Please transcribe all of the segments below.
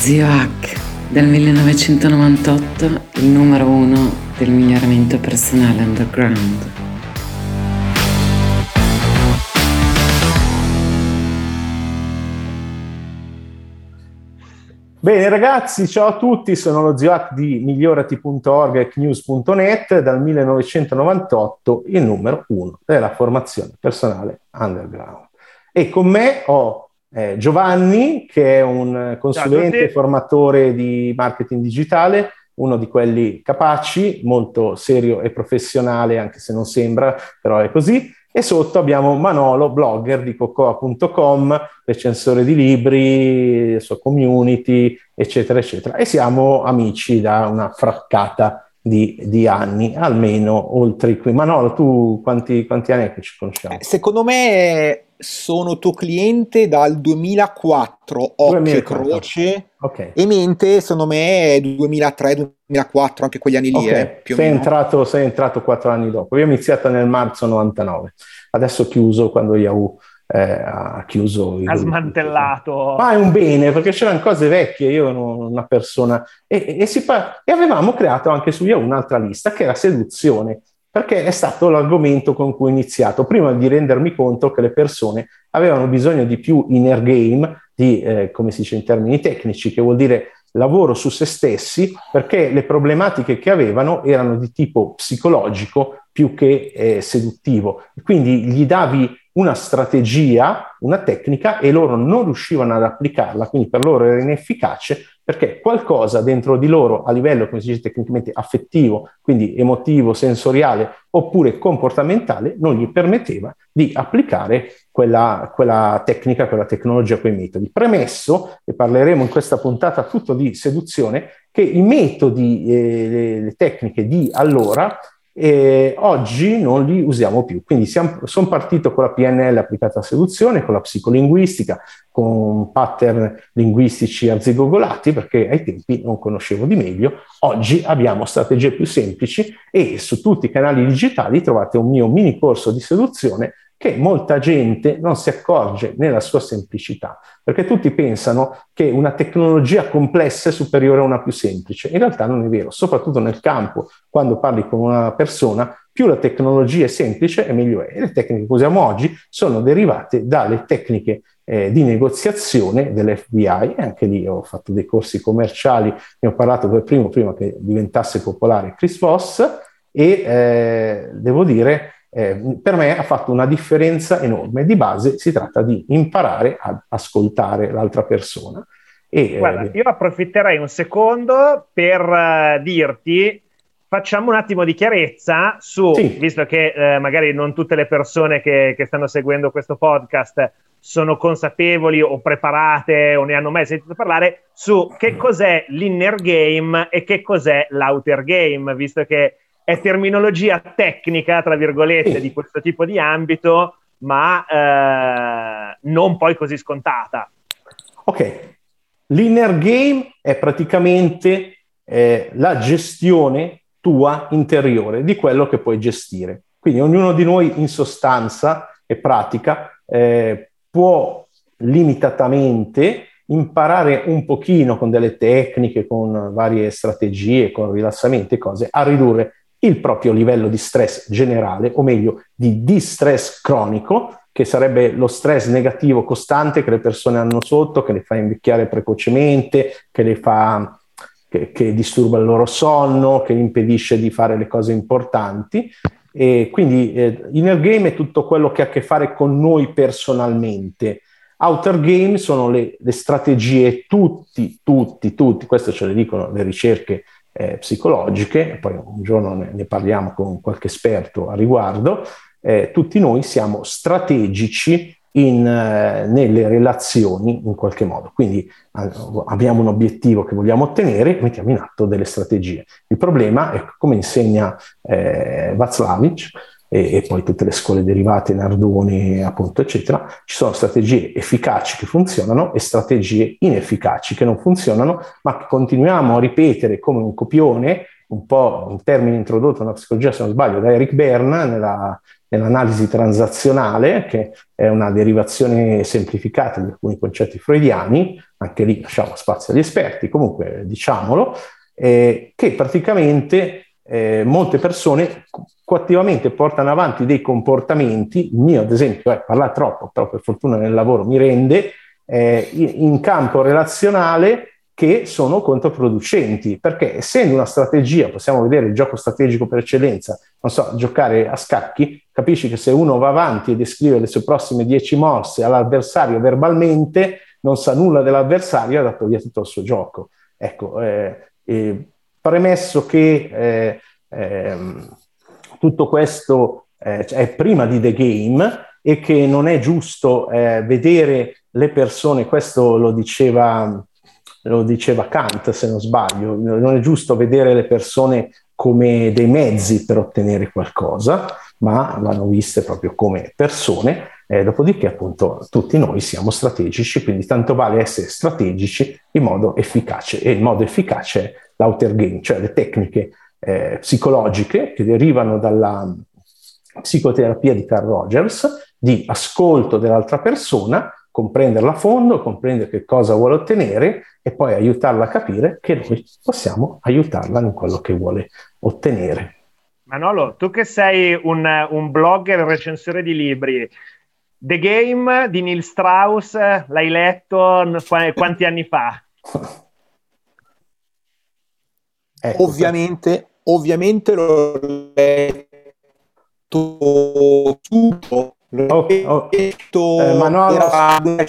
Zio Hack, dal 1998 il numero uno del miglioramento personale underground. Bene ragazzi, ciao a tutti, sono lo zio Hack di migliorati.org e knews.net dal 1998 il numero uno della formazione personale underground. E con me ho eh, Giovanni, che è un consulente e formatore di marketing digitale, uno di quelli capaci, molto serio e professionale, anche se non sembra, però è così. E sotto abbiamo Manolo, blogger di cocoa.com, recensore di libri, sua community, eccetera, eccetera. E siamo amici da una fraccata di, di, anni, almeno oltre qui. Manolo, tu quanti, quanti anni è che ci conosciamo? Eh, secondo me sono tuo cliente dal 2004, occhio e croce, okay. e mente secondo me è 2003-2004, anche quegli anni lì. Okay. Eh, più sei, entrato, sei entrato quattro anni dopo, io ho iniziato nel marzo 99, adesso chiuso quando Yahoo eh, ha chiuso. Ha smantellato. Ma è un bene, perché c'erano cose vecchie, io ero una persona... E, e, e, pa- e avevamo creato anche su Yahoo un'altra lista che era seduzione, perché è stato l'argomento con cui ho iniziato, prima di rendermi conto che le persone avevano bisogno di più inner game, di, eh, come si dice in termini tecnici, che vuol dire lavoro su se stessi, perché le problematiche che avevano erano di tipo psicologico più che eh, seduttivo. Quindi gli davi una strategia, una tecnica e loro non riuscivano ad applicarla, quindi per loro era inefficace perché qualcosa dentro di loro a livello, come si dice tecnicamente, affettivo, quindi emotivo, sensoriale oppure comportamentale, non gli permetteva di applicare quella, quella tecnica, quella tecnologia, quei metodi. Premesso, e parleremo in questa puntata tutto di seduzione, che i metodi e eh, le tecniche di allora e oggi non li usiamo più. Quindi sono partito con la PNL applicata a seduzione, con la psicolinguistica, con pattern linguistici arzigogolati, perché ai tempi non conoscevo di meglio. Oggi abbiamo strategie più semplici e su tutti i canali digitali trovate un mio mini corso di seduzione che molta gente non si accorge nella sua semplicità, perché tutti pensano che una tecnologia complessa è superiore a una più semplice. In realtà non è vero, soprattutto nel campo, quando parli con una persona, più la tecnologia è semplice e meglio è. E le tecniche che usiamo oggi sono derivate dalle tecniche eh, di negoziazione dell'FBI e anche lì ho fatto dei corsi commerciali, ne ho parlato per primo prima che diventasse popolare Chris Voss e eh, devo dire eh, per me ha fatto una differenza enorme. Di base si tratta di imparare ad ascoltare l'altra persona. E, Guarda, eh, io approfitterei un secondo per uh, dirti, facciamo un attimo di chiarezza su, sì. visto che eh, magari non tutte le persone che, che stanno seguendo questo podcast sono consapevoli o preparate o ne hanno mai sentito parlare su che cos'è l'inner game e che cos'è l'outer game, visto che è terminologia tecnica, tra virgolette, di questo tipo di ambito, ma eh, non poi così scontata. Ok, l'inner game è praticamente eh, la gestione tua interiore di quello che puoi gestire. Quindi ognuno di noi in sostanza e pratica eh, può limitatamente imparare un pochino con delle tecniche, con varie strategie, con rilassamenti e cose, a ridurre il proprio livello di stress generale, o meglio di distress cronico, che sarebbe lo stress negativo costante che le persone hanno sotto, che le fa invecchiare precocemente, che le fa che, che disturba il loro sonno, che impedisce di fare le cose importanti. E quindi eh, inner game è tutto quello che ha a che fare con noi personalmente. Outer game sono le, le strategie, tutti, tutti, tutti, questo ce le dicono le ricerche eh, psicologiche, poi un giorno ne, ne, parliamo con qualche esperto a riguardo, eh, tutti noi siamo strategici in, eh, nelle relazioni in qualche modo. Quindi abbiamo un obiettivo che vogliamo ottenere mettiamo in atto delle strategie. Il problema è, come insegna eh, Václavic, e, e, poi tutte le scuole derivate, Nardoni, appunto, eccetera, ci sono strategie efficaci che funzionano e strategie inefficaci che non funzionano, ma che continuiamo a ripetere come un copione, un po' un termine introdotto nella psicologia, se non sbaglio, da Eric Berne nella nell'analisi transazionale, che è una derivazione semplificata di alcuni concetti freudiani, anche lì lasciamo spazio agli esperti, comunque diciamolo, eh, che praticamente eh, molte persone coattivamente portano avanti dei comportamenti, il mio ad esempio è parlare troppo, però per fortuna nel lavoro mi rende, eh, in campo relazionale che sono controproducenti, perché essendo una strategia, possiamo vedere il gioco strategico per eccellenza, non so, giocare a scacchi, capisci che se uno va avanti e descrive le sue prossime dieci mosse all'avversario verbalmente, non sa nulla dell'avversario e ha dato via tutto il suo gioco. Ecco, eh, eh, premesso che eh, ehm, tutto questo eh, è prima di The Game e che non è giusto eh, vedere le persone, questo lo diceva lo diceva Kant se non sbaglio, non è giusto vedere le persone come dei mezzi per ottenere qualcosa, ma vanno viste proprio come persone, eh, dopodiché appunto tutti noi siamo strategici, quindi tanto vale essere strategici in modo efficace e il modo efficace è l'outer game, cioè le tecniche eh, psicologiche che derivano dalla psicoterapia di Carl Rogers, di ascolto dell'altra persona comprenderla a fondo, comprendere che cosa vuole ottenere e poi aiutarla a capire che noi possiamo aiutarla in quello che vuole ottenere. Manolo, tu che sei un, un blogger, recensore di libri, The Game di Neil Strauss, l'hai letto quanti anni fa? Ecco, ovviamente, ovviamente l'ho letto tutto Oh, oh. Eh, Manolo,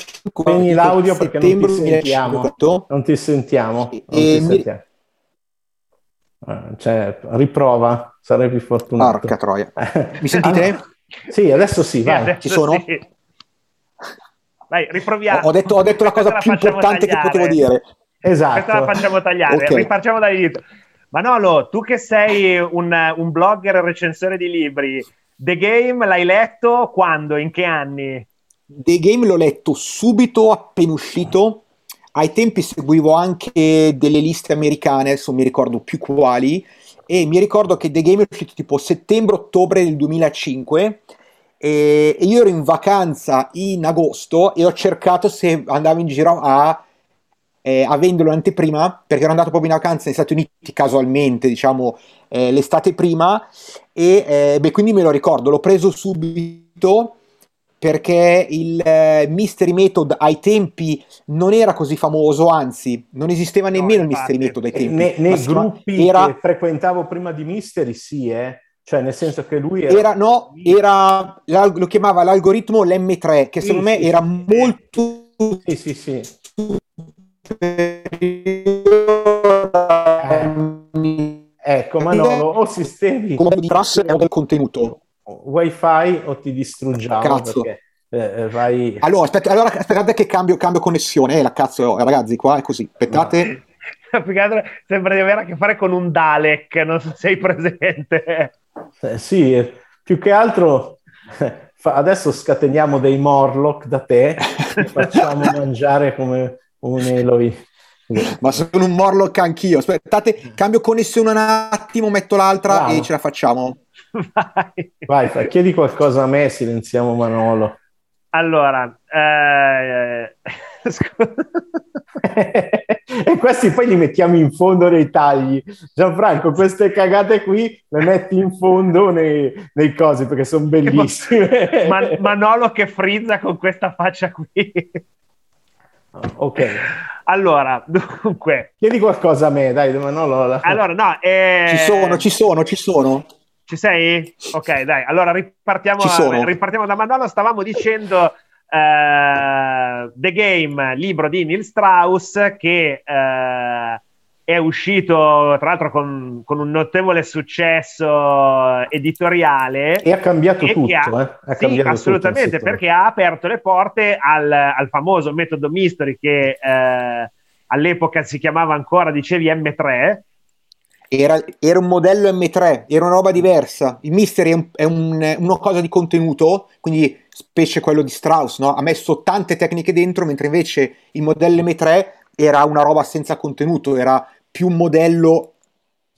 spegni l'audio perché non ti sentiamo. Non ti sentiamo. Non ti sentiamo. Eh, cioè, riprova, sarei più fortunato. Porca troia. Mi sentite? Ah, sì, adesso sì, vai. Ci sono? Sì. Vai, riproviamo. Ho detto, ho detto la cosa più importante tagliare. che potevo dire. Esatto. Questa la facciamo tagliare, okay. ripartiamo dall'inizio. Manolo, tu che sei un, un blogger recensore di libri, The Game l'hai letto quando? In che anni? The Game l'ho letto subito appena uscito. Ai tempi seguivo anche delle liste americane, adesso mi ricordo più quali, e mi ricordo che The Game è uscito tipo settembre-ottobre del 2005 e io ero in vacanza in agosto e ho cercato se andavo in giro a eh, avendolo anteprima, perché ero andato proprio in vacanza negli Stati Uniti casualmente, diciamo, eh, l'estate prima, e eh, beh, quindi me lo ricordo, l'ho preso subito perché il eh, Mystery Method ai tempi non era così famoso, anzi, non esisteva nemmeno no, il Mystery Method ai tempi. Ne, nei gruppi era... che frequentavo prima di Mystery, sì, eh. Cioè, nel senso che lui era... era no, era, lo chiamava l'algoritmo l'M3, che secondo sì, me sì, era sì. molto... Sì, sì, sì ecco Manolo o sistemi come di prasse o del contenuto. Wifi o ti distruggiamo cazzo. perché, eh, vai... allora, aspetta, allora aspettate che cambio, cambio connessione eh, la cazzo ragazzi qua è così aspettate. No. sembra di avere a che fare con un Dalek non so se sei presente. Eh, sì più che altro adesso scateniamo dei Morlock da te e facciamo mangiare come un Eloy. Ma sono un Morlock anch'io. Aspettate, cambio connessione un attimo, metto l'altra Bravo. e ce la facciamo. Vai. Vai, chiedi qualcosa a me, silenziamo Manolo. Allora, eh... e questi poi li mettiamo in fondo nei tagli. Gianfranco, queste cagate qui le metti in fondo nei, nei cosi perché sono bellissime. Man- Manolo che frizza con questa faccia qui. Ok. Allora, dunque... Chiedi qualcosa a me, dai, ma no, lo... Allora, no, eh... Ci sono, ci sono, ci sono. Ci sei? Ok, dai, allora ripartiamo, ripartiamo da Manolo. Stavamo dicendo uh, The Game, libro di Neil Strauss, che... Uh, è uscito tra l'altro con, con, un notevole successo editoriale e ha cambiato tutto ha, eh? ha sì, cambiato assolutamente tutto perché ha aperto le porte al, al famoso metodo Mystery che eh, all'epoca si chiamava ancora dicevi M3 era, era, un modello M3 era una roba diversa il Mystery è, un, è un, una cosa di contenuto quindi specie quello di Strauss no? ha messo tante tecniche dentro mentre invece il modello M3 era una roba senza contenuto, era più un modello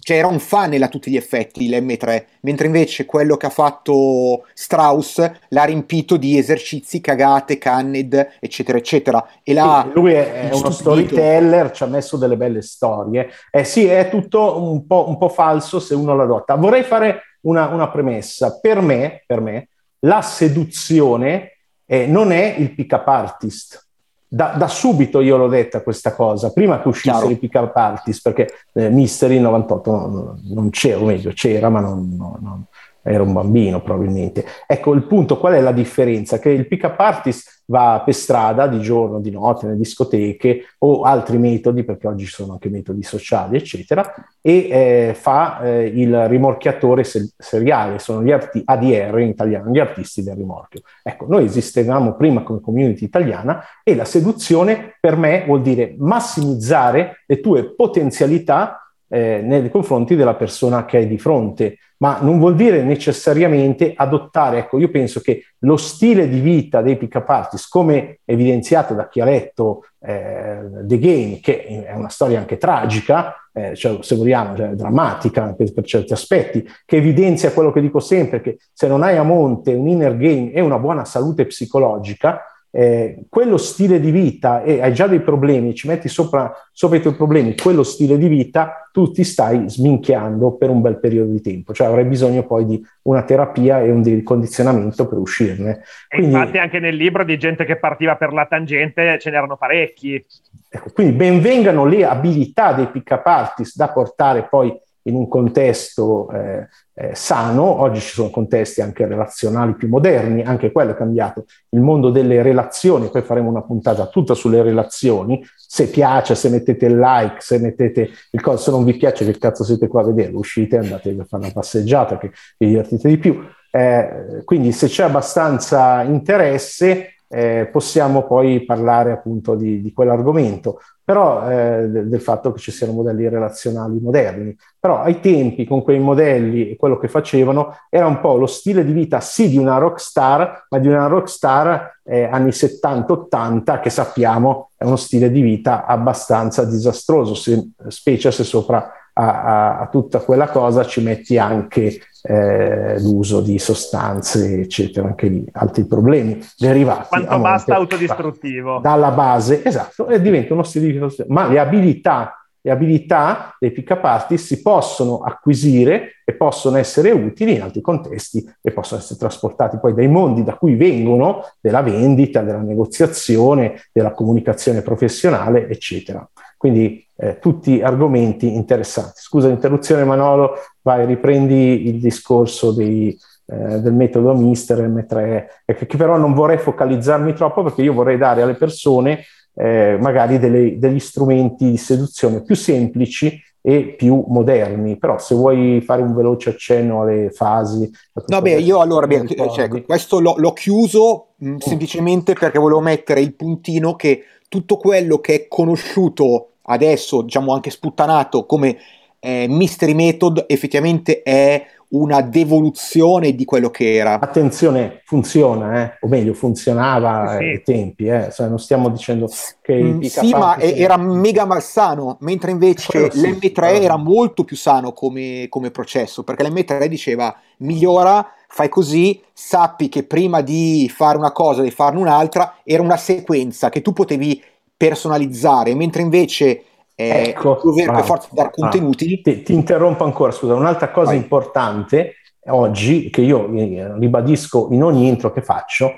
cioè era un funnel a tutti gli effetti l'M3, mentre invece quello che ha fatto Strauss l'ha riempito di esercizi, cagate, canned, eccetera, eccetera. E l'ha sì, lui è, è uno storyteller, ci ha messo delle belle storie. Eh sì, è tutto un po', un po falso se uno l'adotta. Vorrei fare una, una premessa. Per me, per me, la seduzione eh, non è il pick-up artist da, da, subito io l'ho detta questa cosa, prima che uscissero i pick up artist, perché eh, Mystery 98 non, non c'era, o meglio c'era, ma non, non, era un bambino probabilmente. Ecco il punto, qual è la differenza? Che il pick up artist va per strada di giorno, di notte, nelle discoteche o altri metodi, perché oggi ci sono anche metodi sociali, eccetera, e eh, fa eh, il rimorchiatore se- seriale, sono gli arti- ADR in italiano, gli artisti del rimorchio. Ecco, noi esistevamo prima come community italiana e la seduzione per me vuol dire massimizzare le tue potenzialità eh, nei confronti della persona che hai di fronte, ma non vuol dire necessariamente adottare, ecco, io penso che lo stile di vita dei pick-up artist, come evidenziato da chi ha letto eh, The Game, che è una storia anche tragica, eh, cioè, se vogliamo, cioè, drammatica per, per, certi aspetti, che evidenzia quello che dico sempre, che se non hai a monte un inner game e una buona salute psicologica, eh, quello stile di vita e hai già dei problemi, ci metti sopra, sopra, i tuoi problemi, quello stile di vita, tu ti stai sminchiando per un bel periodo di tempo, cioè avrai bisogno poi di una terapia e un condizionamento per uscirne. Quindi, infatti anche nel libro di gente che partiva per la tangente ce n'erano parecchi. Ecco, quindi benvengano le abilità dei pick-up artist da portare poi in un contesto eh, eh, sano, oggi ci sono contesti anche relazionali più moderni, anche quello è cambiato, il mondo delle relazioni, poi faremo una puntata tutta sulle relazioni, se piace, se mettete il like, se mettete il coso, se non vi piace che cazzo siete qua a vedere, uscite, andate a fare una passeggiata che vi divertite di più. Eh, quindi se c'è abbastanza interesse eh, possiamo poi parlare appunto di, di quell'argomento, però eh, del, fatto che ci siano modelli relazionali moderni. Però ai tempi con quei modelli e quello che facevano era un po' lo stile di vita sì di una rockstar, ma di una rockstar eh, anni 70-80 che sappiamo è uno stile di vita abbastanza disastroso, se, specie se sopra a, a, tutta quella cosa ci metti anche eh, l'uso di sostanze, eccetera, anche lì altri problemi derivati. Quanto basta autodistruttivo. Dalla base, esatto, e diventa uno stile di vita. Ma le abilità le abilità dei pick-up si possono acquisire e possono essere utili in altri contesti e possono essere trasportati poi dai mondi da cui vengono, della vendita, della negoziazione, della comunicazione professionale, eccetera. Quindi eh, tutti argomenti interessanti. Scusa l'interruzione Manolo, vai, riprendi il discorso dei, eh, del metodo Mister M3, che, che però non vorrei focalizzarmi troppo perché io vorrei dare alle persone eh, magari delle, degli strumenti di seduzione più semplici e più moderni. Però se vuoi fare un veloce accenno alle fasi... No, beh, io allora, beh, cioè, questo l'ho, l'ho chiuso mh, mm, semplicemente perché volevo mettere il puntino che tutto quello che è conosciuto adesso, diciamo anche sputtanato come eh, Mystery Method, effettivamente è una devoluzione di quello che era. Attenzione, funziona, eh? o meglio, funzionava sì. ai tempi, eh? cioè, non stiamo dicendo che... Mm, sì, ma sì. era mega malsano, mentre invece sì, l'M3 era molto più sano come, come processo, perché l'M3 diceva migliora, fai così, sappi che prima di fare una cosa devi farne un'altra, era una sequenza che tu potevi personalizzare, mentre invece eh, ecco, dover per forza dare contenuti. Ti, ti, interrompo ancora, scusa, un'altra cosa Vai. importante oggi che io eh, ribadisco in ogni intro che faccio,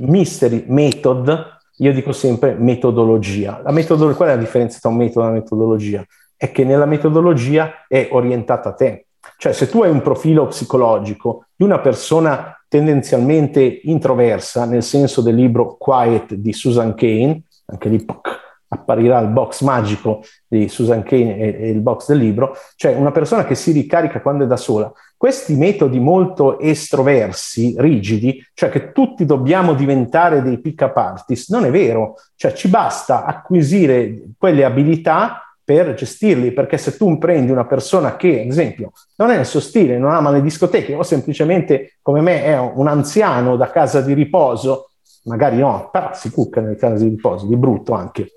mystery method, io dico sempre metodologia. La metodologia qual è la differenza tra un metodo e una metodologia? È che nella metodologia è orientata a te. Cioè, se tu hai un profilo psicologico di una persona tendenzialmente introversa, nel senso del libro Quiet di Susan Kane, anche lì poc, apparirà il box magico di Susan Kane e, e, il box del libro, cioè una persona che si ricarica quando è da sola. Questi metodi molto estroversi, rigidi, cioè che tutti dobbiamo diventare dei pick-up artist, non è vero, cioè ci basta acquisire quelle abilità per gestirli, perché se tu prendi una persona che, ad esempio, non è nel suo stile, non ama le discoteche o semplicemente come me è un anziano da casa di riposo, magari no, però si cucca nelle case di riposo, di brutto anche,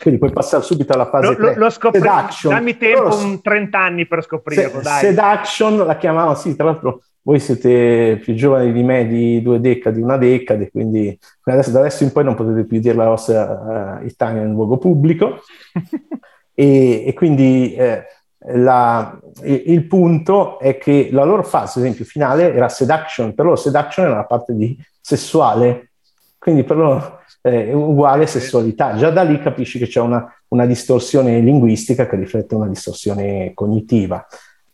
quindi puoi passare subito alla fase lo, 3. Lo, scopri-. Dammi tempo, Loro, un 30 anni per scoprirlo. Se, sedaction la chiamavano, sì, tra l'altro voi siete più giovani di me di due decadi, una decade, quindi adesso, da adesso in poi non potete più dire la vostra uh, Italia nel luogo pubblico. e, e, quindi eh, la, il, punto è che la loro fase, ad esempio, finale era seduction, per loro seduction era la parte di sessuale, quindi per loro è uguale sessualità. Già da lì capisci che c'è una, una distorsione linguistica che riflette una distorsione cognitiva.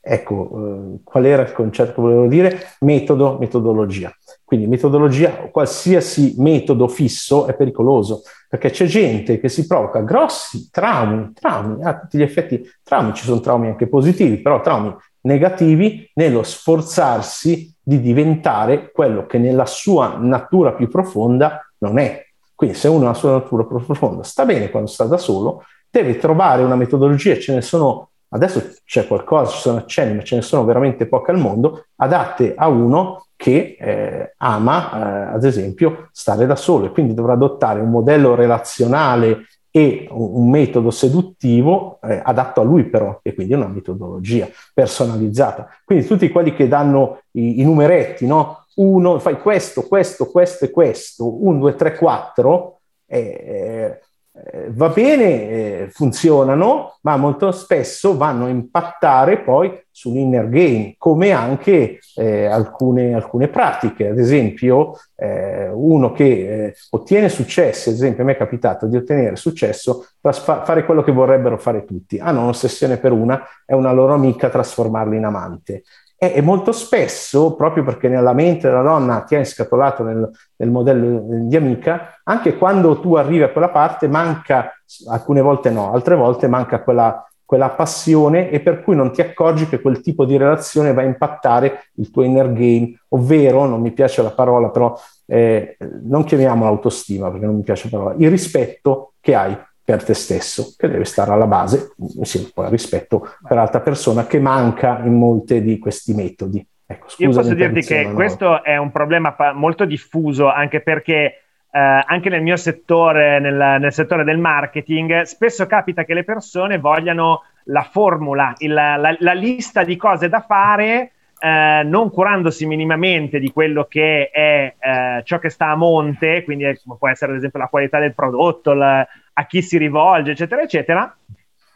Ecco, eh, qual era il concetto che volevo dire? Metodo, metodologia. Quindi metodologia, qualsiasi metodo fisso è pericoloso, perché c'è gente che si provoca grossi traumi, traumi, a tutti gli effetti traumi, ci sono traumi anche positivi, però traumi negativi nello sforzarsi di diventare quello che nella sua natura più profonda non è. Quindi se uno ha la sua natura più profonda sta bene quando sta da solo, deve trovare una metodologia, ce ne sono Adesso c'è qualcosa, ci sono accenni, ma ce ne sono veramente poche al mondo, adatte a uno che eh, ama, eh, ad esempio, stare da solo e quindi dovrà adottare un modello relazionale e un, metodo seduttivo eh, adatto a lui però, e quindi una metodologia personalizzata. Quindi tutti quelli che danno i, i numeretti, no? Uno, fai questo, questo, questo e questo, un, due, tre, quattro, eh, eh, va bene, eh, funzionano, ma molto spesso vanno a impattare poi sull'inner game, come anche eh, alcune, alcune, pratiche. Ad esempio, eh, uno che eh, ottiene successo, ad esempio a me è capitato di ottenere successo, trasfa- fare quello che vorrebbero fare tutti. Hanno un'ossessione per una, è una loro amica, trasformarla in amante. E, e, molto spesso, proprio perché nella mente della donna ti hai scatolato nel, nel, modello di amica, anche quando tu arrivi a quella parte manca, alcune volte no, altre volte manca quella, quella passione e per cui non ti accorgi che quel tipo di relazione va a impattare il tuo inner game, ovvero, non mi piace la parola, però eh, non chiamiamola autostima perché non mi piace la parola, il rispetto che hai per te stesso, che deve stare alla base, insieme poi al rispetto per l'altra persona, che manca in molti di questi metodi. Ecco, Io posso dirti che no? questo è un problema molto diffuso, anche perché eh, anche nel mio settore, nel, nel, settore del marketing, spesso capita che le persone vogliano la formula, il, la, la, lista di cose da fare, eh, non curandosi minimamente di quello che è eh, ciò che sta a monte, quindi è, può essere ad esempio la qualità del prodotto, la, a chi si rivolge, eccetera, eccetera.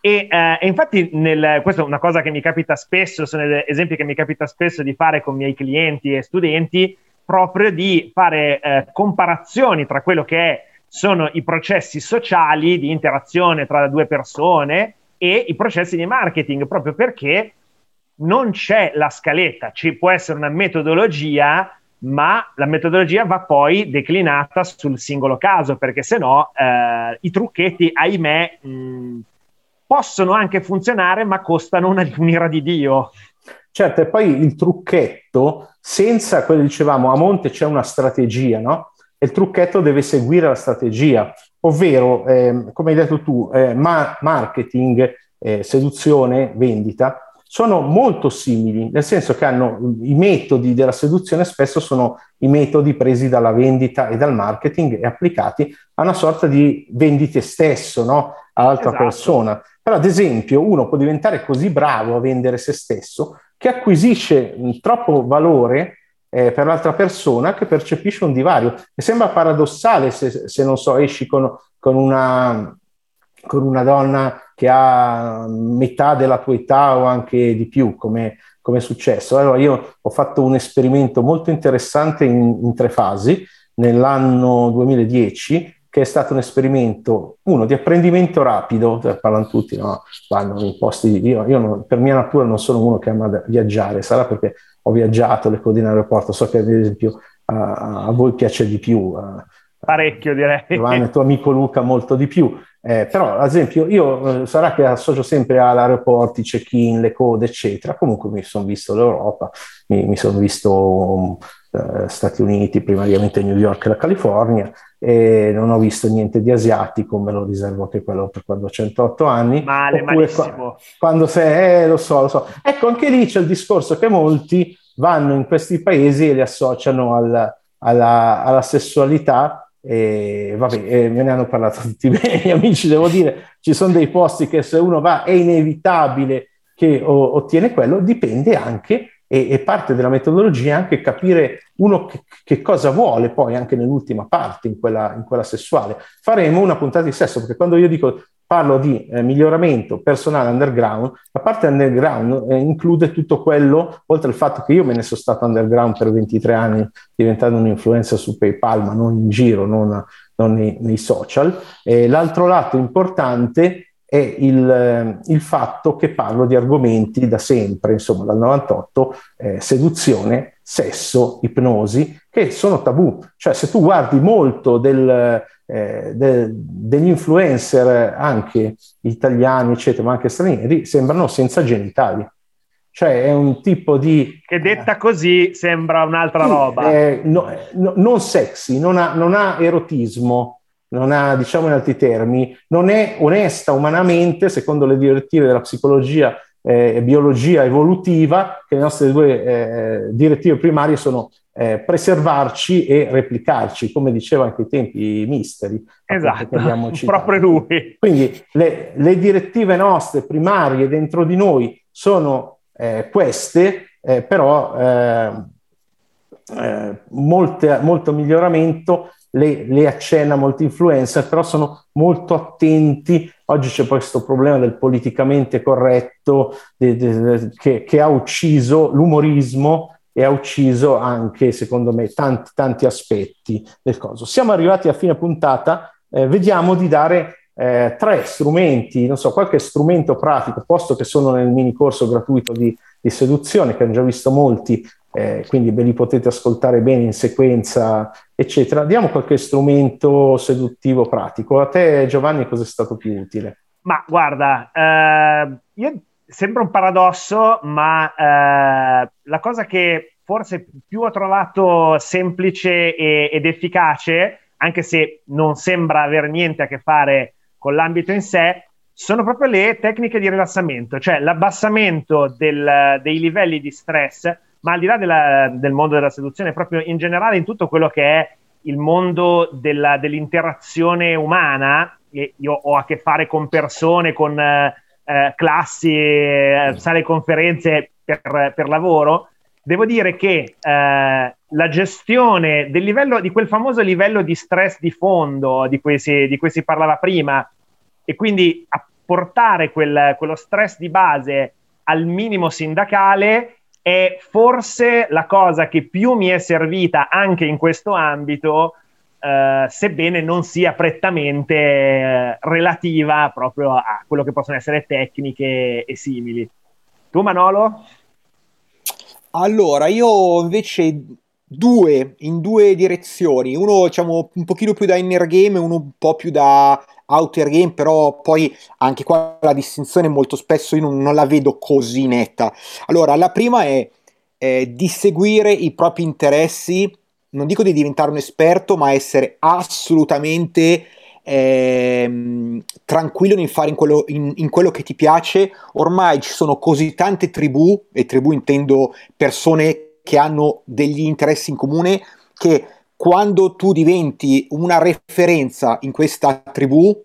E, eh, e infatti, nel, questa è una cosa che mi capita spesso, sono esempi che mi capita spesso di fare con i miei clienti e studenti, proprio di fare eh, comparazioni tra quello che è, sono i processi sociali di interazione tra due persone e i processi di marketing, proprio perché non c'è la scaletta, ci può essere una metodologia ma la metodologia va poi declinata sul singolo caso, perché se no eh, i trucchetti, ahimè, mh, possono anche funzionare, ma costano una, un'ira di Dio. Certo, e poi il trucchetto, senza quello che dicevamo, a monte c'è una strategia, no? E il trucchetto deve seguire la strategia, ovvero, eh, come hai detto tu, eh, ma- marketing, eh, seduzione, vendita, sono molto simili, nel senso che hanno i metodi della seduzione spesso sono i metodi presi dalla vendita e dal marketing e applicati a una sorta di vendite stesso, no? all'altra esatto. persona. Però ad esempio uno può diventare così bravo a vendere se stesso che acquisisce troppo valore eh, per l'altra persona che percepisce un divario. E sembra paradossale se, se non so, esci con, con una con una donna che ha metà della tua età o anche di più, come, come è successo. Allora io ho fatto un esperimento molto interessante in, in tre fasi nell'anno 2010 che è stato un esperimento, uno, di apprendimento rapido, cioè, parlano tutti, no? vanno in posti, io, io non, per mia natura non sono uno che ama viaggiare, sarà perché ho viaggiato le code in aeroporto, so che ad esempio a, a voi piace di più. Parecchio direi. Giovanni, tuo amico Luca molto di più. Eh, però, ad esempio, io eh, sarà che associo sempre all'aeroporto, i check-in, le code, eccetera. Comunque mi sono visto l'Europa, mi, mi sono visto um, eh, Stati Uniti, primariamente New York e la California, e non ho visto niente di asiatico, me lo riservo anche quello per quando ho 108 anni. Male, malissimo. Qua, quando sei, eh, lo so, lo so. Ecco, anche lì c'è il discorso che molti vanno in questi paesi e li associano al, alla, alla sessualità e vabbè, eh, me ne hanno parlato tutti bene gli amici, devo dire, ci sono dei posti che se uno va è inevitabile che o, ottiene quello, dipende anche e, e, parte della metodologia anche capire uno che, che, cosa vuole poi anche nell'ultima parte, in quella, in quella sessuale. Faremo una puntata di sesso, perché quando io dico parlo di eh, miglioramento personale underground, la parte underground eh, include tutto quello, oltre al fatto che io me ne sono stato underground per 23 anni diventando un'influenza su PayPal, ma non in giro, non, non nei, nei, social. E l'altro lato importante è il, eh, il, fatto che parlo di argomenti da sempre, insomma dal 98, eh, seduzione, sesso, ipnosi, che sono tabù. Cioè se tu guardi molto del, eh, de, degli influencer anche italiani, eccetera, ma anche stranieri, sembrano senza genitali. Cioè è un tipo di... Che detta così sembra un'altra roba. Eh, no, no, non sexy, non ha, non ha erotismo, non ha, diciamo in altri termini, non è onesta umanamente, secondo le direttive della psicologia eh, biologia evolutiva, che le nostre due eh, direttive primarie sono eh, preservarci e replicarci, come diceva anche ai tempi misteri. Esatto, proprio lui. Quindi le, le, direttive nostre primarie dentro di noi sono eh, queste, eh, però eh, molte, molto miglioramento le, le accenna molti influencer, però sono molto attenti. Oggi c'è questo problema del politicamente corretto de, de, de, che, che, ha ucciso l'umorismo e ha ucciso anche, secondo me, tanti, tanti aspetti del coso. Siamo arrivati a fine puntata, eh, vediamo di dare eh, tre strumenti, non so, qualche strumento pratico, posto che sono nel mini corso gratuito di, di seduzione, che hanno già visto molti, eh, quindi ve li potete ascoltare bene in sequenza, eccetera. Diamo qualche strumento seduttivo pratico. A te, Giovanni, cosa è stato più utile? Ma guarda, eh, io sembra un paradosso, ma eh, la cosa che forse più ho trovato semplice e, ed efficace, anche se non sembra avere niente a che fare con l'ambito in sé, sono proprio le tecniche di rilassamento, cioè l'abbassamento del, dei livelli di stress ma al di là della, del mondo della seduzione, proprio in generale in tutto quello che è il mondo della, dell'interazione umana, e io ho a che fare con persone, con eh, eh classi, eh, sale conferenze per, per, lavoro, devo dire che eh, la gestione del livello, di quel famoso livello di stress di fondo di cui si, di cui si parlava prima, e quindi apportare quel, quello stress di base al minimo sindacale è forse la cosa che più mi è servita anche in questo ambito, eh, sebbene non sia prettamente eh, relativa proprio a quello che possono essere tecniche e simili. Tu Manolo? Allora, io invece due, in due direzioni, uno diciamo un pochino più da inner game e uno un po' più da outer game, però poi anche qua la distinzione molto spesso io non, non la vedo così netta. Allora, la prima è eh, di seguire i propri interessi, non dico di diventare un esperto, ma essere assolutamente eh, tranquillo nel fare in quello, in, in quello, che ti piace. Ormai ci sono così tante tribù, e tribù intendo persone che hanno degli interessi in comune, che quando tu diventi una referenza in questa tribù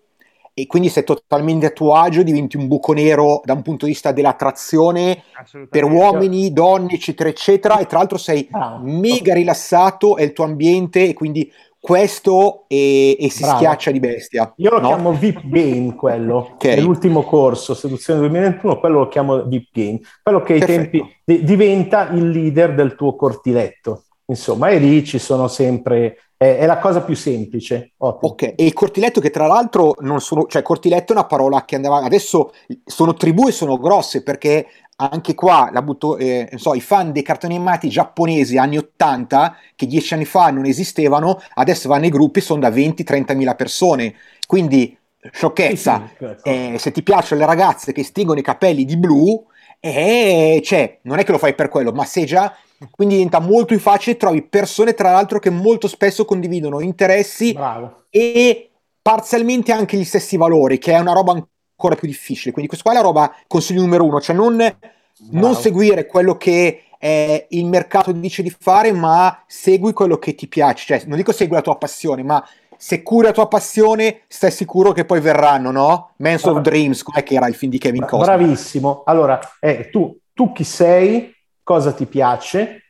e quindi sei totalmente a tuo agio, diventi un buco nero da un punto di vista dell'attrazione per uomini, donne, eccetera, eccetera, e tra l'altro sei ah, mega rilassato, è il tuo ambiente e quindi questo e, e si Bravo. schiaccia di bestia. Io lo no? chiamo VIP Game quello, okay. nell'ultimo corso, Seduzione 2021, quello lo chiamo VIP Game, quello che ai tempi di, diventa il leader del tuo cortiletto. Insomma, e lì ci sono sempre è, è la cosa più semplice. Ottimo. Ok, e il cortiletto che tra l'altro non sono, cioè cortiletto è una parola che andava, adesso sono tribù e sono grosse perché anche qua la butto, eh, so, i fan dei cartoni animati giapponesi anni 80 che dieci anni fa non esistevano, adesso vanno nei gruppi, sono da 20-30 mila persone, quindi sciocchezza, sì, sì, certo. eh, se ti piacciono le ragazze che stingono i capelli di blu, eh, cioè, non è che lo fai per quello, ma se già quindi diventa molto più facile, trovi persone tra l'altro che molto spesso condividono interessi Bravo. e parzialmente anche gli stessi valori, che è una roba ancora più difficile. Quindi questa qua è la roba consiglio numero uno, cioè non, non seguire quello che eh, il mercato dice di fare, ma segui quello che ti piace. Cioè, non dico segui la tua passione, ma se curi la tua passione, stai sicuro che poi verranno, no? Mans of Dreams, com'è che era il film di Kevin Costner? Bravissimo. Allora, eh, tu, tu chi sei? Cosa ti piace?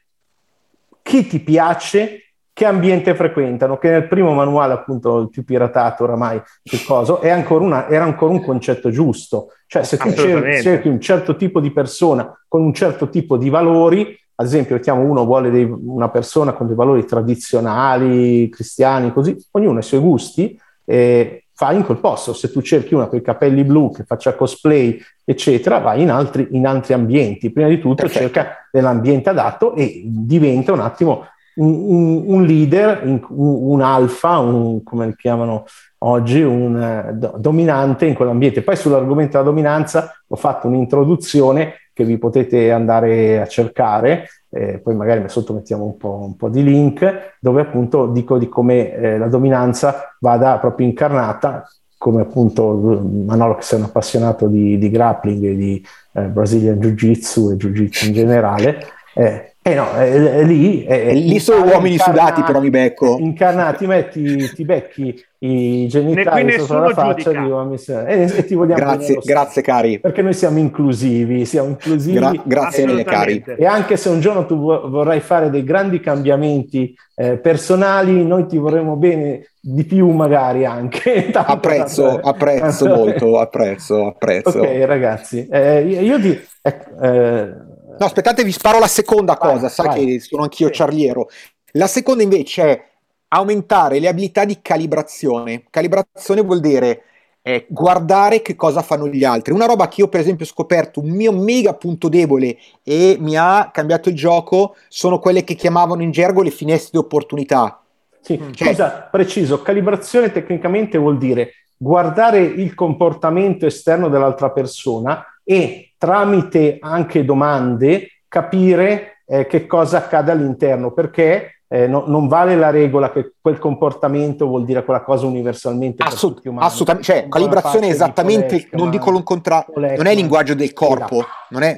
Chi ti piace? Che ambiente frequentano, che nel primo manuale, appunto, il più piratato oramai sul coso, ancora una, era ancora un concetto giusto. Cioè, se tu cerchi, cerchi, un certo tipo di persona con un certo tipo di valori, ad esempio, mettiamo uno vuole dei, una persona con dei valori tradizionali, cristiani, così, ognuno ha i suoi gusti, eh, fa in quel posto. Se tu cerchi una con i capelli blu che faccia cosplay, eccetera, vai in altri, in altri ambienti. Prima di tutto Perfetto. cerca dell'ambiente adatto e diventa un attimo un, un leader, un, un alfa, un, come li chiamano oggi, un uh, do, dominante in quell'ambiente. Poi sull'argomento della dominanza ho fatto un'introduzione che vi potete andare a cercare, eh, poi magari sotto mettiamo un po', un po', di link, dove appunto dico di come eh, la dominanza vada proprio incarnata, come appunto Manolo che sei un appassionato di, di grappling e di eh, Brazilian Jiu-Jitsu e Jiu-Jitsu in generale, eh, eh no, eh, lì, eh, lì sono uomini sudati, però mi becco. Incarnati, metti, ti becchi i genitali sopra la faccia di uomini e, e ti vogliamo Grazie, grazie cari. Perché noi siamo inclusivi, siamo inclusivi. Gra- grazie mille cari. E anche se un giorno tu vorrai fare dei grandi cambiamenti eh, personali, noi ti vorremmo bene di più magari anche. apprezzo, apprezzo molto, apprezzo, apprezzo. Ok ragazzi, eh, io di... Eh, No, aspettate, vi sparo la seconda cosa, vai, sai vai. che sono anch'io sì. ciarliero. La seconda invece è aumentare le abilità di calibrazione. Calibrazione vuol dire eh, guardare che cosa fanno gli altri. Una roba che io per esempio ho scoperto, un mio mega punto debole e mi ha cambiato il gioco, sono quelle che chiamavano in gergo le finestre di opportunità. Sì, cioè, scusa, preciso, calibrazione tecnicamente vuol dire guardare il comportamento esterno dell'altra persona e tramite anche domande capire eh, che cosa accade all'interno, perché eh, no, non vale la regola che quel comportamento vuol dire quella cosa universalmente Assolut- assolutamente, cioè calibrazione esattamente, non dico l'incontrario, non è il linguaggio del corpo, non è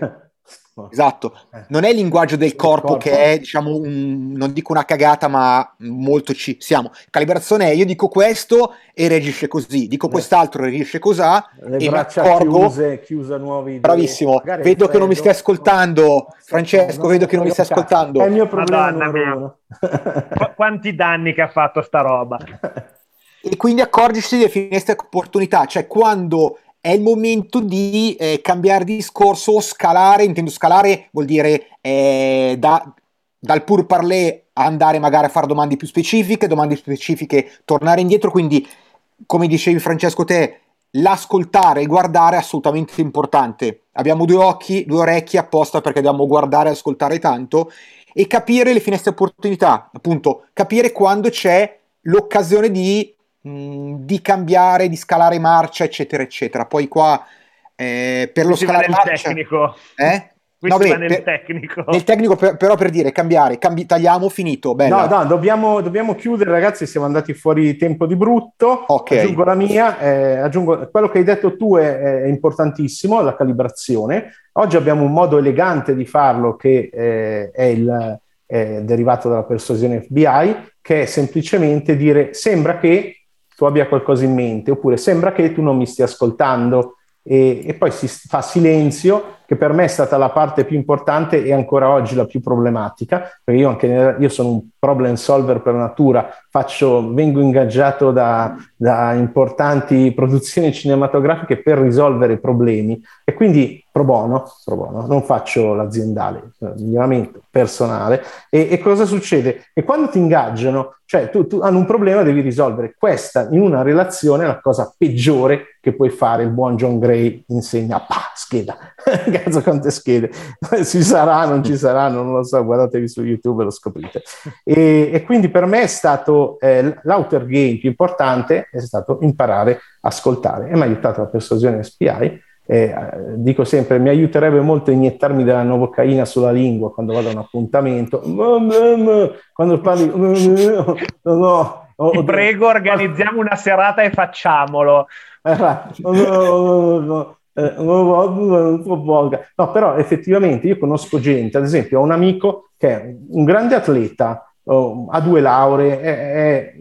Esatto, eh. non è il linguaggio del corpo, corpo, che è, diciamo, un, non dico una cagata, ma molto ci siamo. Calibrazione è io dico questo e reagisce così, dico quest'altro e reagisce così. Le e braccia accorgo, chiuse, chiusa nuovi. Bravissimo, Magari vedo che non mi stai ascoltando, Francesco, no, vedo che non mi stai ascoltando. È il mio problema Madonna Qu- quanti danni che ha fatto sta roba. E quindi accorgersi delle finestre opportunità, cioè quando è il momento di eh, cambiare discorso scalare, intendo scalare vuol dire eh, da, dal pur parler andare magari a fare domande più specifiche, domande specifiche tornare indietro, quindi come dicevi Francesco te, l'ascoltare e guardare è assolutamente importante. Abbiamo due occhi, due orecchie apposta perché dobbiamo guardare e ascoltare tanto e capire le finestre opportunità, appunto, capire quando c'è l'occasione di di cambiare, di scalare marcia, eccetera, eccetera. Poi qua eh, per lo scalare marcia... Tecnico. Eh? No, beh, nel per, tecnico. Nel tecnico, per, però per dire cambiare, cambi, tagliamo, finito. Bella. No, no, dobbiamo, dobbiamo, chiudere, ragazzi. Siamo andati fuori tempo di brutto. Okay. Aggiungo la mia, eh, aggiungo quello che hai detto tu è, è, importantissimo, la calibrazione. Oggi abbiamo un modo elegante di farlo che eh, è il è derivato dalla persuasione FBI, che è semplicemente dire sembra che tu abbia qualcosa in mente, oppure sembra che tu non mi stia ascoltando e, e, poi si fa silenzio, che per me è stata la parte più importante e ancora oggi la più problematica, perché io, anche, io sono un problem solver per natura, faccio, vengo ingaggiato da, da importanti produzioni cinematografiche per risolvere problemi e quindi pro bono, pro bono non faccio l'aziendale, eh, miglioramento personale. E, e, cosa succede? Che quando ti ingaggiano, cioè tu, tu hanno un problema, devi risolvere. Questa in una relazione è la cosa peggiore che puoi fare. Il buon John Gray insegna, pa, scheda, cazzo quante schede, ci sarà, non ci saranno, non lo so, guardatevi su YouTube e lo scoprite. E, e quindi per me è stato eh, l'outer game più importante, è stato imparare a ascoltare e mi ha aiutato la persuasione SPI eh, dico sempre, mi aiuterebbe molto iniettarmi della novocaina sulla lingua quando vado a un appuntamento. Quando parli, no, no, Ti prego, organizziamo una serata e facciamolo. No, però effettivamente io conosco gente, ad esempio ho un amico che è un grande atleta, ha due lauree, è, è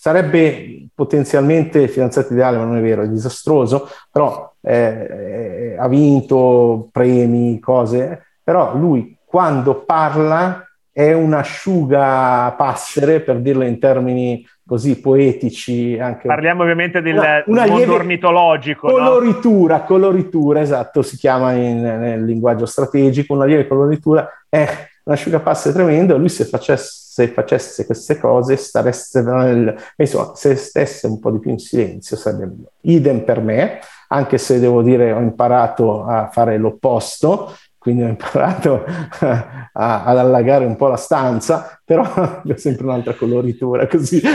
sarebbe potenzialmente fidanzato ideale, ma non è vero, è disastroso, però eh, ha vinto premi, cose, però lui quando parla è un asciuga passere, per dirlo in termini così poetici. Anche Parliamo ovviamente del una, una mondo ornitologico. Coloritura, no? coloritura, esatto, si chiama in, nel linguaggio strategico, una lieve coloritura, è un asciugapasse tremendo, lui se facesse, facesse queste cose staresse nel, insomma, se stesse un po' di più in silenzio sarebbe meglio. Idem per me, anche se devo dire ho imparato a fare l'opposto, quindi ho imparato a, ad allagare un po' la stanza, però ho sempre un'altra coloritura così.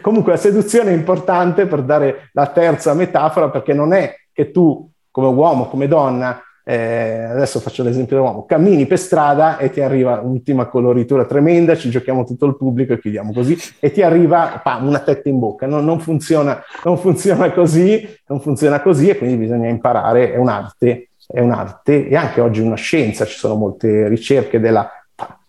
Comunque la seduzione è importante per dare la terza metafora, perché non è che tu come uomo, come donna, eh, adesso faccio l'esempio dell'uomo, cammini per strada e ti arriva un'ultima coloritura tremenda, ci giochiamo tutto il pubblico e chiudiamo così, e ti arriva pam, una tetta in bocca. Non, non, funziona, non funziona così, non funziona così e quindi bisogna imparare, è un'arte, è un'arte e anche oggi una scienza, ci sono molte ricerche della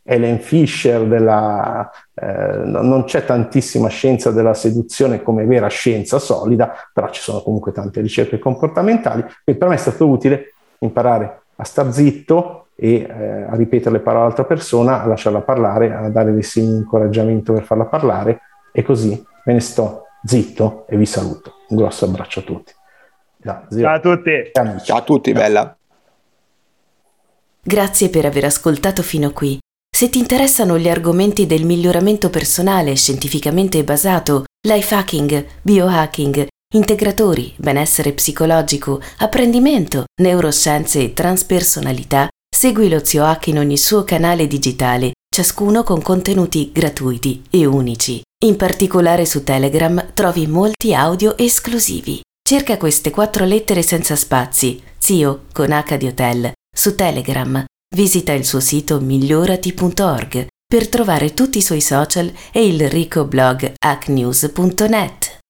Ellen Fisher, della, eh, non c'è tantissima scienza della seduzione come vera scienza solida, però ci sono comunque tante ricerche comportamentali, quindi per me è stato utile imparare a star zitto e eh, a ripetere le parole all'altra persona, a lasciarla parlare, a dare dei segni di incoraggiamento per farla parlare e così me ne sto zitto e vi saluto. Un grosso abbraccio a tutti. Grazie. Ciao a tutti. Ciao a tutti, bella. Grazie per aver ascoltato fino a qui. Se ti interessano gli argomenti del miglioramento personale scientificamente basato, life hacking, biohacking integratori, benessere psicologico, apprendimento, neuroscienze e transpersonalità, segui lo Zio Hack in ogni suo canale digitale, ciascuno con contenuti gratuiti e unici. In particolare su Telegram trovi molti audio esclusivi. Cerca queste quattro lettere senza spazi, Zio con H di Hotel, su Telegram. Visita il suo sito migliorati.org per trovare tutti i suoi social e il ricco blog hacknews.net.